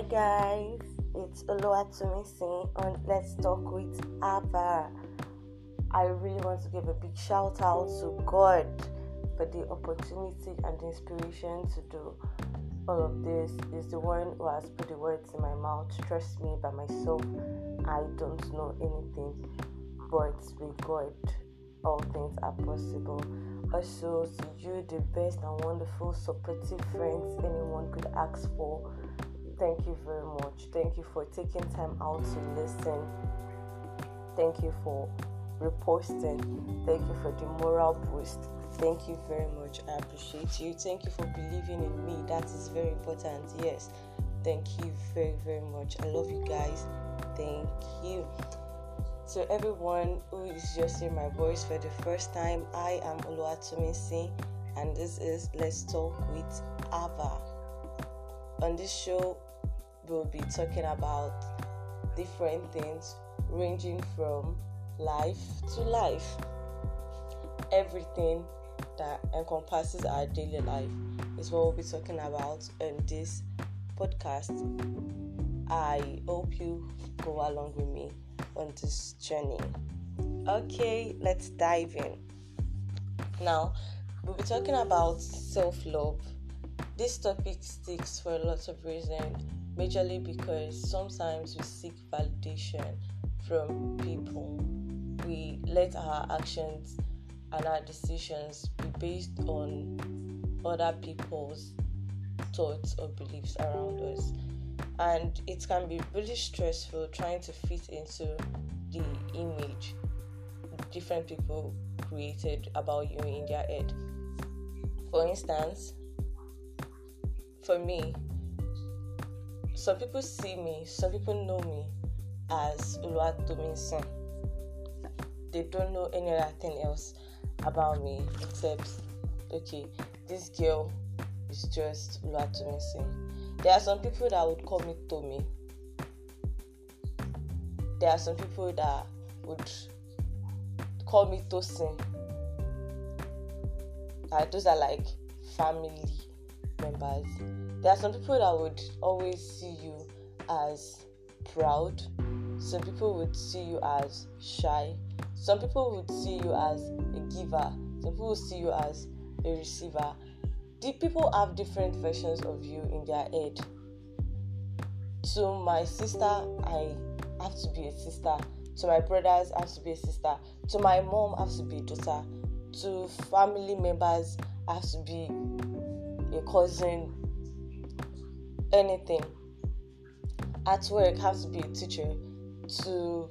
Hi guys, it's Oluwatomisin on Let's Talk with Abba. I really want to give a big shout out to God for the opportunity and the inspiration to do all of this. Is the one who has put the words in my mouth. Trust me, by myself, I don't know anything, but with God, all things are possible. Also, to you, the best and wonderful supportive friends anyone could ask for Thank you very much. Thank you for taking time out to listen. Thank you for reposting. Thank you for the moral boost. Thank you very much. I appreciate you. Thank you for believing in me. That is very important. Yes. Thank you very, very much. I love you guys. Thank you. So, everyone who is just hearing my voice for the first time, I am Oluwatomisin and this is Let's Talk with Ava. On this show, we'll be talking about different things ranging from life to life. Everything that encompasses our daily life is what we'll be talking about in this podcast. I hope you go along with me on this journey. Okay, let's dive in. Now, we'll be talking about self love. This topic sticks for a lot of reasons majorly because sometimes we seek validation from people. We let our actions and our decisions be based on other people's thoughts or beliefs around us. And it can be really stressful trying to fit into the image different people created about you in their head. For instance, for me, some people see me, some people know me as Oluwatomisin. They don't know any other thing else about me except, okay, this girl is just Oluwatomisin. There are some people that would call me Tommy. There are some people that would call me Tosin. Uh, those are like family members there are some people that would always see you as proud. Some people would see you as shy. Some people would see you as a giver. Some people would see you as a receiver. The people have different versions of you in their head. To my sister, I have to be a sister. To my brothers, I have to be a sister. To my mom, I have to be a daughter. To family members, I have to be a cousin, anything. At work, I have to be a teacher. To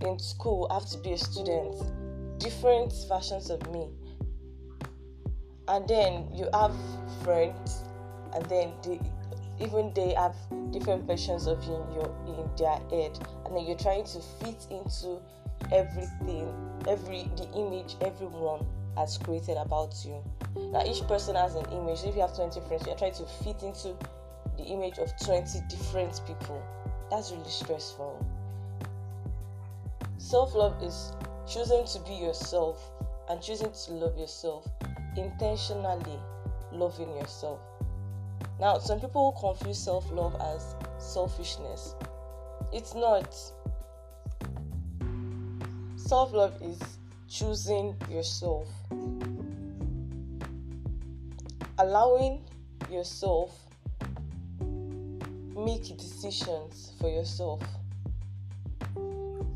in school, I have to be a student. Different versions of me. And then you have friends, and then they, even they have different versions of you in your in their head, and then you're trying to fit into everything, every the image everyone has created about you. Now each person has an image. If you have 20 friends, you're trying to fit into the image of 20 different people. That's really stressful. Self love is choosing to be yourself and choosing to love yourself, intentionally loving yourself. Now, some people confuse self love as selfishness. It's not. Self love is choosing yourself, allowing yourself make decisions for yourself.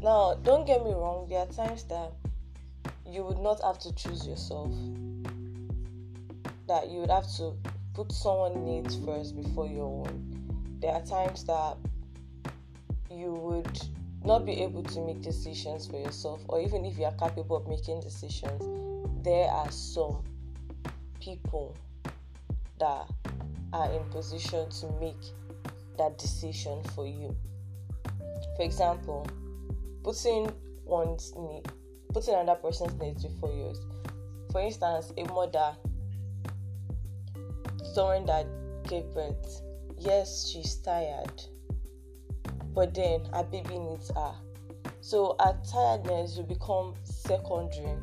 Now, don't get me wrong, there are times that you would not have to choose yourself, that you would have to put someone's needs first before your own. There are times that you would not be able to make decisions for yourself, or even if you are capable of making decisions, there are some people that are in position to make that decision for you. For example, putting one's need, putting another person's needs before yours. For instance, a mother, someone that gave birth, yes, she's tired, but then her baby needs her. So her tiredness will become secondary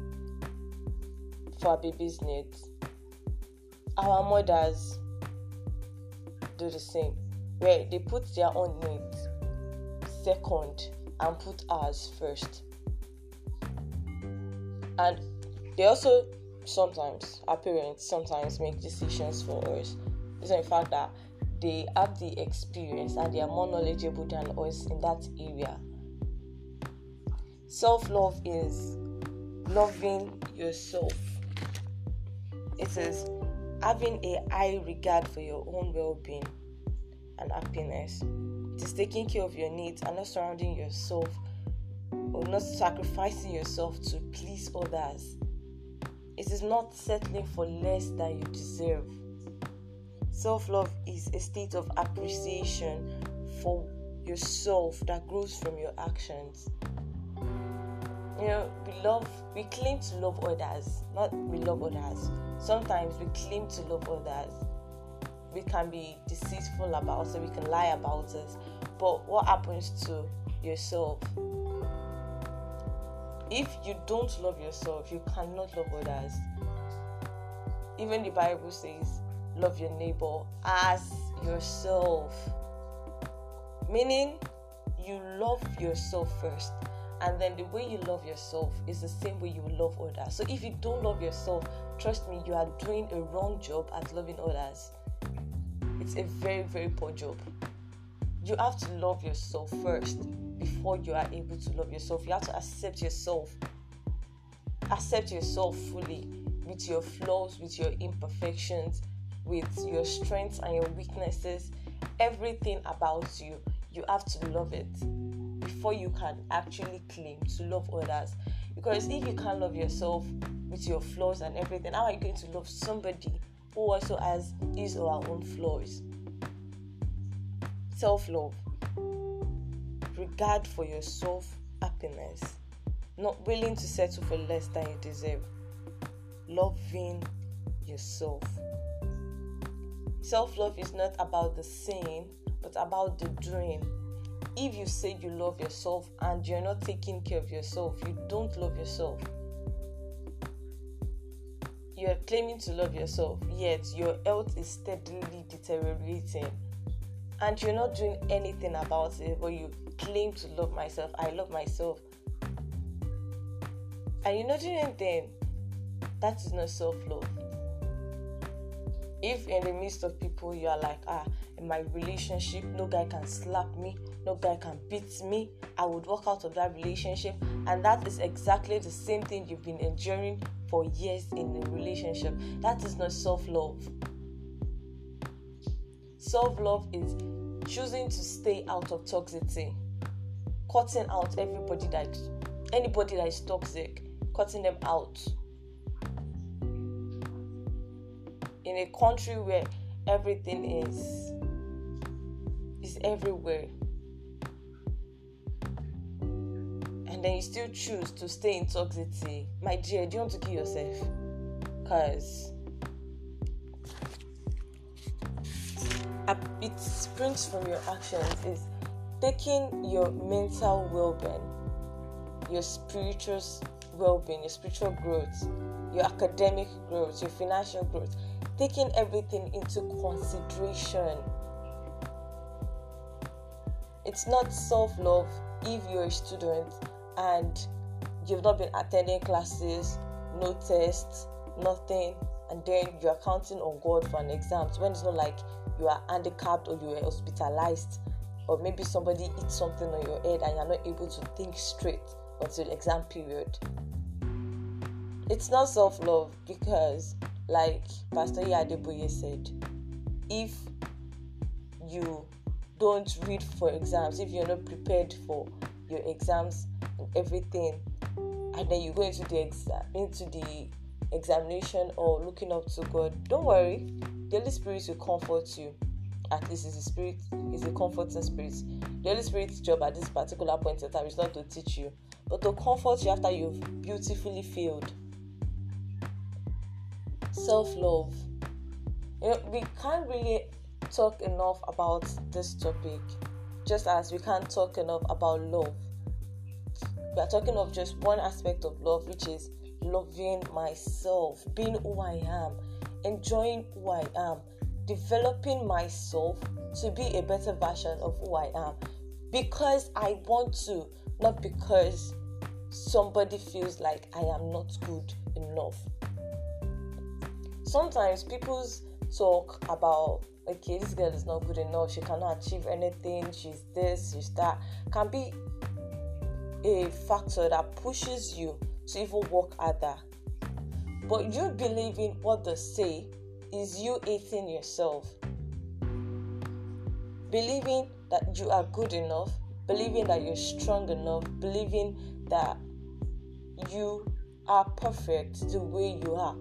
for our baby's needs. Our mothers do the same where they put their own needs second and put ours first. And they also sometimes, our parents sometimes make decisions for us. It's in fact that they have the experience and they are more knowledgeable than us in that area. Self love is loving yourself, it is having a high regard for your own well being and happiness. It is taking care of your needs and not surrounding yourself or not sacrificing yourself to please others. It is not settling for less than you deserve. Self love is a state of appreciation for yourself that grows from your actions. You know, we love, we claim to love others, not we love others. Sometimes we claim to love others. We can be deceitful about it, we can lie about it. But what happens to yourself? If you don't love yourself, you cannot love others. Even the Bible says, love your neighbor as yourself. Meaning, you love yourself first. And then the way you love yourself is the same way you love others. So if you don't love yourself, trust me, you are doing a wrong job at loving others. It's a very, very poor job. You have to love yourself first before you are able to love yourself. You have to accept yourself. Accept yourself fully with your flaws, with your imperfections, with your strengths and your weaknesses, everything about you. You have to love it before you can actually claim to love others. Because if you can't love yourself with your flaws and everything, how are you going to love somebody who also has his or her own flaws? Self love, regard for yourself, happiness, not willing to settle for less than you deserve, loving yourself. Self love is not about the saying, but about the doing. If you say you love yourself and you're not taking care of yourself, you don't love yourself. You're claiming to love yourself, yet your health is steadily deteriorating and you're not doing anything about it, but you claim to love myself. I love myself. And you're not doing anything. That is not self love if in the midst of people you are like ah in my relationship no guy can slap me no guy can beat me i would walk out of that relationship and that is exactly the same thing you've been enduring for years in a relationship that is not self-love. Self-love is choosing to stay out of toxicity cutting out everybody that anybody that is toxic cutting them out. In a country where everything is is everywhere then you still choose to stay in toxicity my dear do you want to kill yourself? Because it springs from your actions. Is taking your mental well-being your spiritual well-being your spiritual growth your academic growth your financial growth taking everything into consideration. It's not self love if you're a student and you've not been attending classes, no tests, nothing, and then you're counting on God for an exam. When it's not like you are handicapped or you are hospitalized, or maybe somebody eats something on your head and you're not able to think straight until exam period. It's not self love because like Pastor Adeboye said, if you don't read for exams, if you're not prepared for your exams everything, and then you go into the exam into the examination or looking up to God, don't worry. The Holy Spirit will comfort you. At least is a spirit is a comforting spirit. The Holy Spirit's job at this particular point in time is not to teach you, but to comfort you after you've beautifully failed self love. You know, we can't really talk enough about this topic, just as we can't talk enough about love. We are talking of just one aspect of love, which is loving myself, being who I am, enjoying who I am, developing myself to be a better version of who I am because I want to, not because somebody feels like I am not good enough. Sometimes people talk about okay, this girl is not good enough, she cannot achieve anything, she's this, she's that, can be a factor that pushes you to even work harder. But you believing what they say is you eating yourself. Believing that you are good enough, believing that you're strong enough, believing that you are perfect the way you are.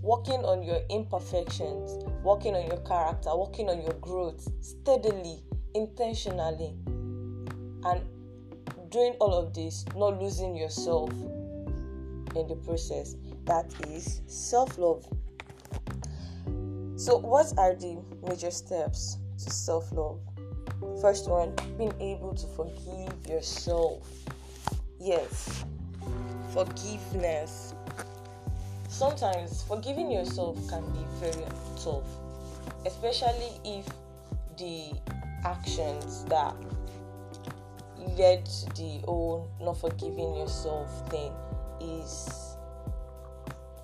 Working on your imperfections, working on your character, working on your growth steadily, intentionally, and doing all of this, not losing yourself in the process. That is self love. So, what are the major steps to self love? First one, being able to forgive yourself. Yes, forgiveness. Sometimes forgiving yourself can be very tough, especially if the actions that led the whole not forgiving yourself thing is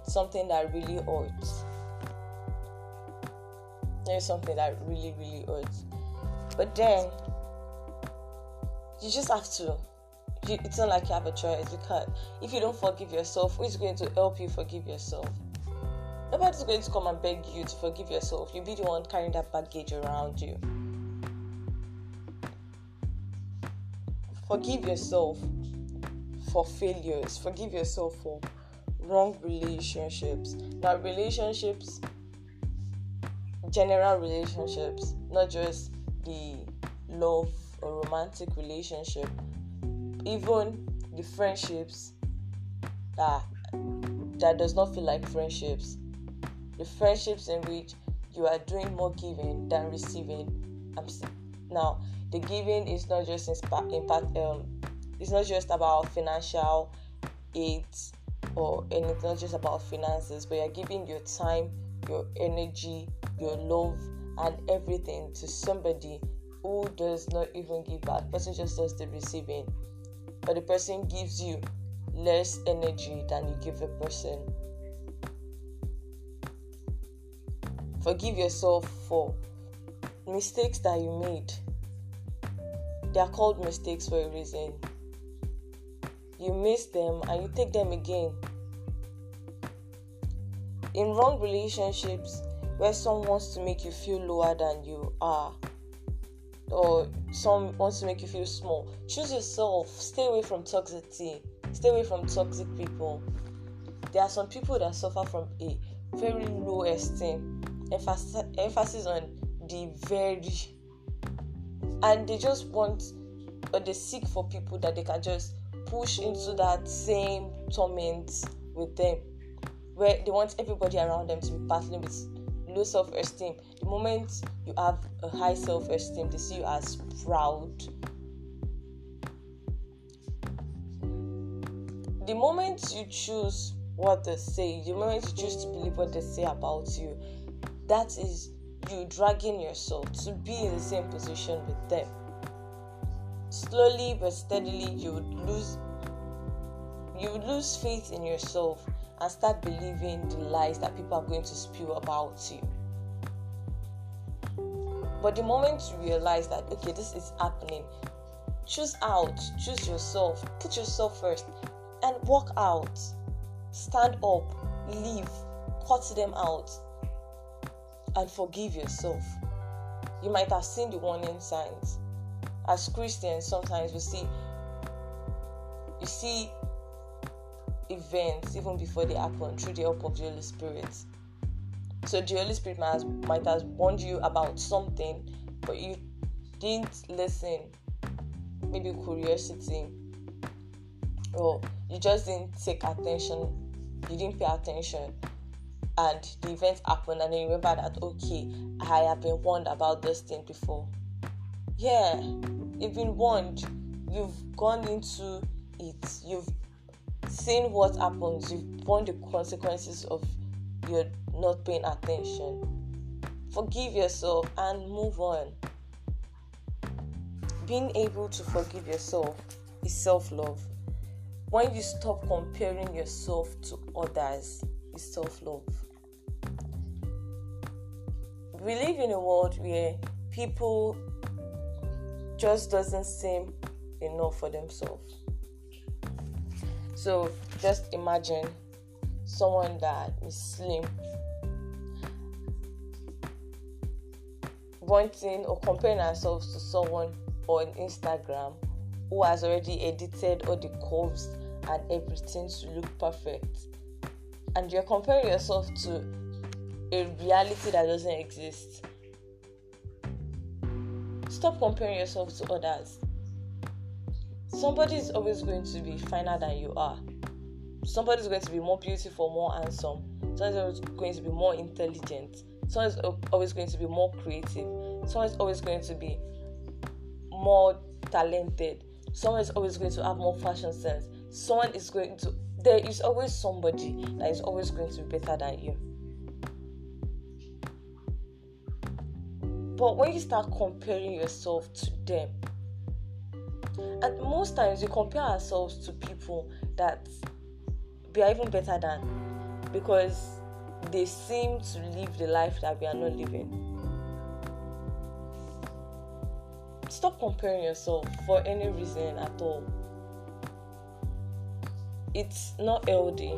something that really hurts. There's something that really, really hurts. But then you just have to. You, it's not like you have a choice because if you don't forgive yourself, who is going to help you forgive yourself? Nobody's going to come and beg you to forgive yourself. You'll be the one carrying that baggage around you. Forgive yourself for failures. Forgive yourself for wrong relationships. Now, relationships, general relationships, not just the love or romantic relationship, even the friendships that that does not feel like friendships. The friendships in which you are doing more giving than receiving. I'm, now, the giving is not just impact um it's not just about financial aid or and it's not just about finances but you're giving your time your energy your love and everything to somebody who does not even give back. Person just does the receiving. But the person gives you less energy than you give a person. Forgive yourself for mistakes that you made they are called mistakes for a reason. You miss them and you take them again. In wrong relationships, where someone wants to make you feel lower than you are, or some wants to make you feel small, choose yourself. Stay away from toxicity. Stay away from toxic people. There are some people that suffer from a very low esteem, emphasis on the very and they just want or they seek for people that they can just push into that same torment with them. Where they want everybody around them to be battling with low self-esteem. The moment you have a high self-esteem they see you as proud. The moment you choose what they say the moment you choose to believe what they say about you that is you dragging yourself to be in the same position with them. Slowly but steadily, you would lose you would lose faith in yourself and start believing the lies that people are going to spew about you. But the moment you realize that okay, this is happening, choose out, choose yourself, put yourself first, and walk out. Stand up, leave, cut them out and forgive yourself. You might have seen the warning signs. As Christians, sometimes we see you see events even before they happen through the help of the Holy Spirit. So the Holy Spirit might, has, might have warned you about something, but you didn't listen. Maybe curiosity, or you just didn't take attention. You didn't pay attention and the event happened and you remember that okay i have been warned about this thing before yeah you've been warned you've gone into it you've seen what happens you've borne the consequences of you're not paying attention. Forgive yourself and move on. Being able to forgive yourself is self love. When you stop comparing yourself to others, is self love. We live in a world where people just doesn't seem enough for themselves. So just imagine someone that is slim wanting or comparing ourselves to someone on Instagram who has already edited all the curves and everything to look perfect. And you're comparing yourself to a reality that doesn't exist. Stop comparing yourself to others. Somebody is always going to be finer than you are. Somebody is going to be more beautiful, more handsome. Somebody is going to be more intelligent. Someone is always going to be more creative. Someone is always going to be more talented. Someone is always going to have more fashion sense. Someone is going to. There is always somebody that is always going to be better than you. But when you start comparing yourself to them, and most times we compare ourselves to people that we are even better than because they seem to live the life that we are not living. Stop comparing yourself for any reason at all. It's not healthy.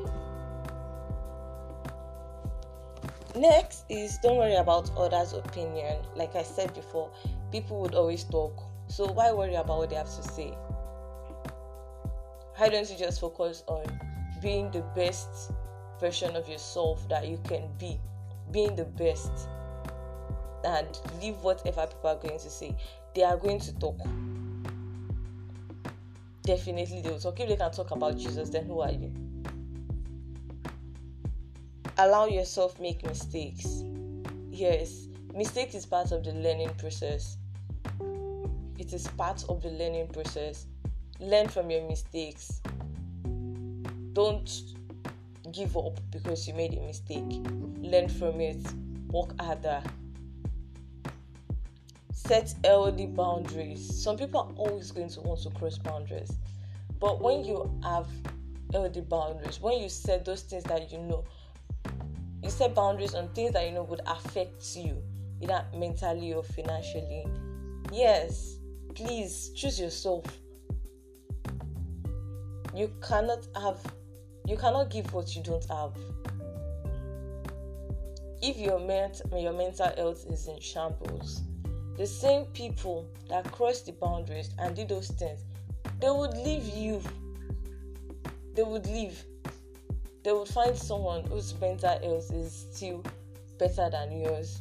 Next is don't worry about others' opinion. Like I said before, people would always talk. So why worry about what they have to say? Why don't you just focus on being the best version of yourself that you can be? Being the best and leave whatever people are going to say. They are going to talk. Definitely they will talk. If they can talk about Jesus, then who are you? Allow yourself make mistakes. Yes mistake is part of the learning process. It is part of the learning process. Learn from your mistakes. Don't give up because you made a mistake. Learn from it. Work harder. Set healthy boundaries. Some people are always going to want to cross boundaries. But when you have healthy boundaries when you set those things that you know you set boundaries on things that you know would affect you, either mentally or financially. Yes, please choose yourself. You cannot have, you cannot give what you don't have. If your ment- your mental health is in shambles, the same people that crossed the boundaries and did those things, they would leave you. They would leave they would find someone whose mental health is still better than yours,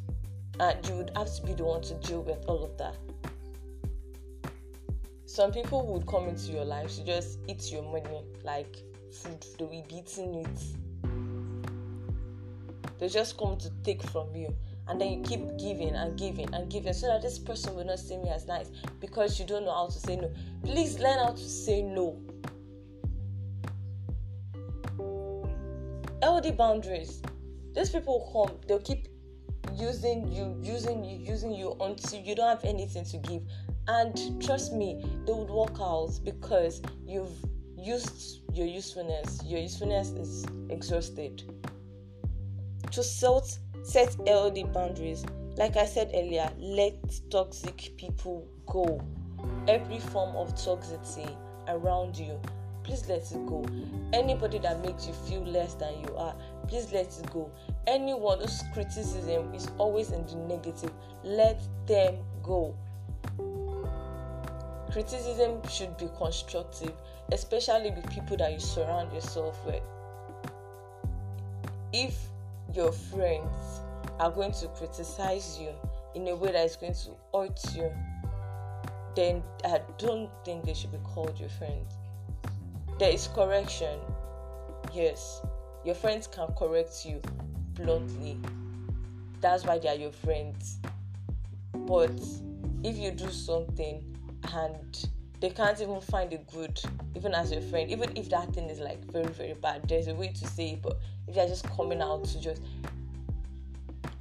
and you would have to be the one to deal with all of that. Some people would come into your life to just eat your money like food, they will be eating it. They just come to take from you and then you keep giving and giving and giving so that this person will not see me as nice because you don't know how to say no. Please learn how to say no. Healthy boundaries. These people come, they'll keep using you, using you, using you until you don't have anything to give. And trust me, they would walk out because you've used your usefulness. Your usefulness is exhausted. To set set healthy boundaries, like I said earlier, let toxic people go. Every form of toxicity around you please let it go. Anybody that makes you feel less than you are, please let it go. Anyone whose criticism is always in the negative, let them go. Criticism should be constructive, especially with people that you surround yourself with. If your friends are going to criticize you in a way that is going to hurt you, then I don't think they should be called your friends there is correction. Yes, your friends can correct you bluntly. That's why they are your friends. But if you do something and they can't even find a good, even as your friend, even if that thing is like very, very bad. There's a way to say it, but if they're just coming out to just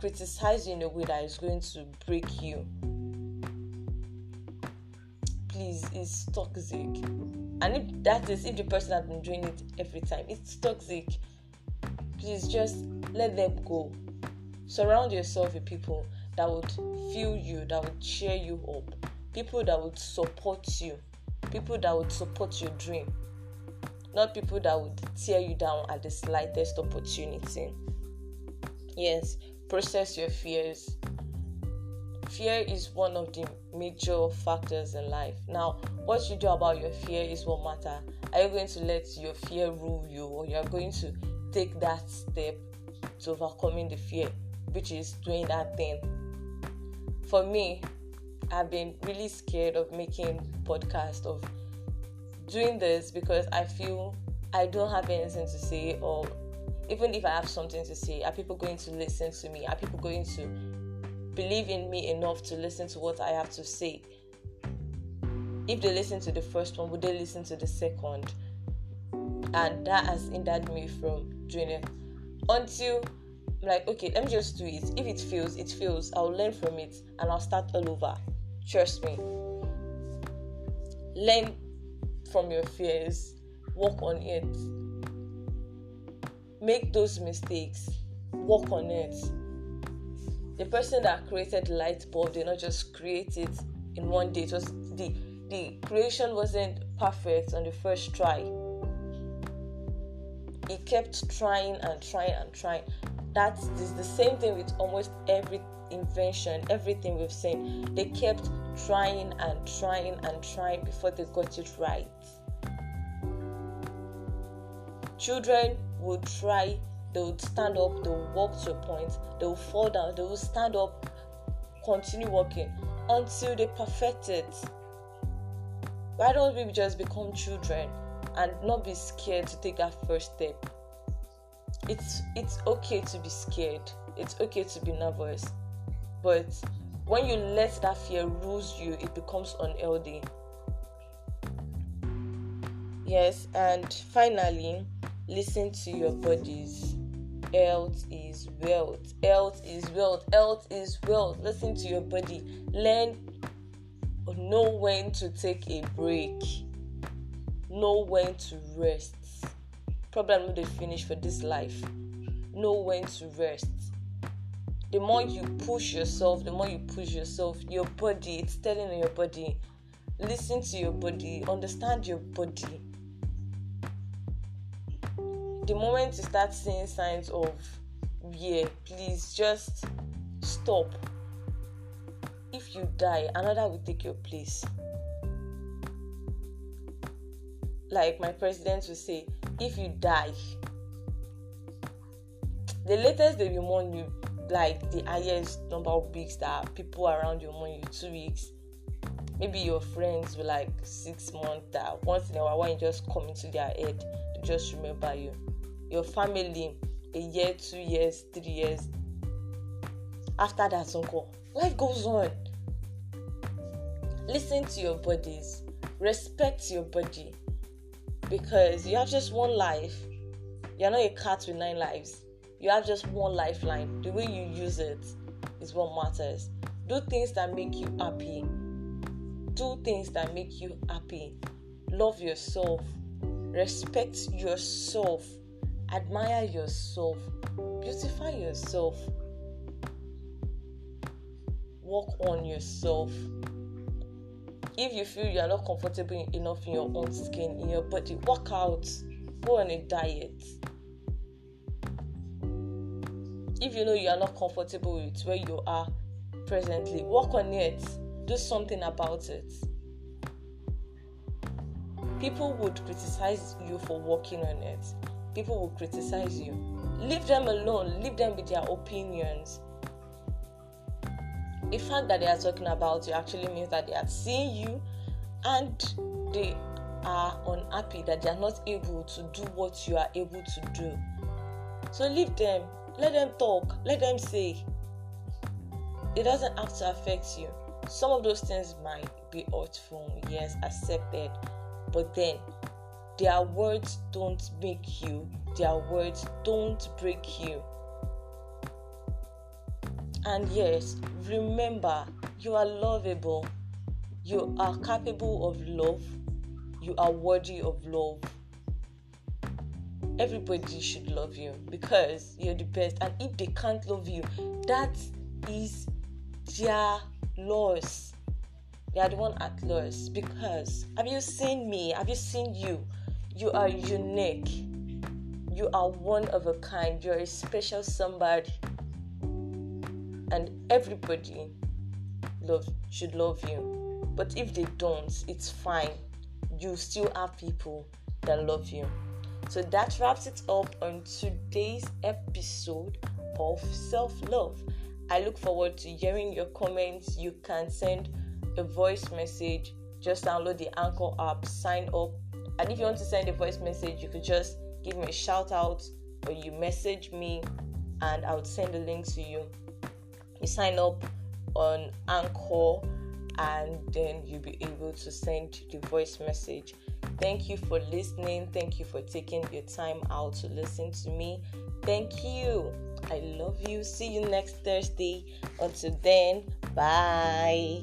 criticize you in a way that is going to break you, please, it's toxic. And if that is, if the person has been doing it every time, it's toxic. Please just let them go. Surround yourself with people that would feel you, that would cheer you up, people that would support you, people that would support your dream, not people that would tear you down at the slightest opportunity. Yes, process your fears. Fear is one of the major factors in life. Now, what you do about your fear is what matter. Are you going to let your fear rule you, or you are going to take that step to overcoming the fear, which is doing that thing for me, I've been really scared of making podcast of doing this because I feel I don't have anything to say or even if I have something to say, are people going to listen to me? Are people going to believe in me enough to listen to what I have to say? If they listen to the first one, would they listen to the second? And that has hindered me from doing it until I'm like, okay, let me just do it. If it fails, it fails. I'll learn from it and I'll start all over. Trust me. Learn from your fears, work on it. Make those mistakes, work on it. The person that created light bulb did not just create it in one day. It was the the creation wasn't perfect on the first try. He kept trying and trying and trying that is the same thing with almost every invention, everything we've seen. They kept trying and trying and trying before they got it right. Children would try, they would stand up, they would walk to a point, they would fall down, they would stand up, continue walking until they perfect it. Why don't we just become children and not be scared to take that first step? it's it's okay to be scared it's okay to be nervous but when you let that fear rules you it becomes unhealthy yes and finally listen to your bodies health is wealth. Health is wealth. Health is wealth. Listen to your body. Learn know when to take a break. Know when to rest. Problem no the finish for this life. Know when to rest. The more you push yourself the more you push yourself your body it's telling your body. Listen to your body. Understand your body the moment you start seeing signs of yeah please just stop. If you die another will take your place. Like my president will say if you die the latest they will mourn you like the highest number of weeks that people around you mourn you two weeks maybe your friends will like six months that once in a while when you just come into their head to just remember you your family a year two years three years after that uncle life goes on listen to your bodies respect your body because you have just one life. You're not a cat with nine lives. You have just one lifeline. The way you use it is what matters. Do things that make you happy. Do things that make you happy. Love yourself. Respect yourself. Admire yourself. Beautify yourself. Work on yourself if you feel you are not comfortable enough in your own skin, in your body, work out, go on a diet. If you know you are not comfortable with where you are presently, work on it, do something about it. People would criticize you for working on it. People will criticize you. Leave them alone, leave them with their opinions the fact that they are talking about you actually means that they are seeing you and they are unhappy that they are not able to do what you are able to do. So leave them, let them talk, let them say. It doesn't have to affect you. some of those things might be hurtful, yes, accepted, but then their words don't make you, their words don't break you. And yes, remember you are lovable, you are capable of love, you are worthy of love. Everybody should love you because you're the best, and if they can't love you, that is their loss. They are the one at loss because have you seen me? Have you seen you? You are unique. You are one of a kind. You're a special somebody. And everybody love should love you. But if they don't, it's fine. You still have people that love you. So that wraps it up on today's episode of self love. I look forward to hearing your comments. You can send a voice message. Just download the Anchor app, sign up. And if you want to send a voice message, you could just give me a shout out or you message me and I would send the link to you. You sign up on Anchor and then you'll be able to send the voice message. Thank you for listening. Thank you for taking your time out to listen to me. Thank you. I love you. See you next Thursday. Until then, bye.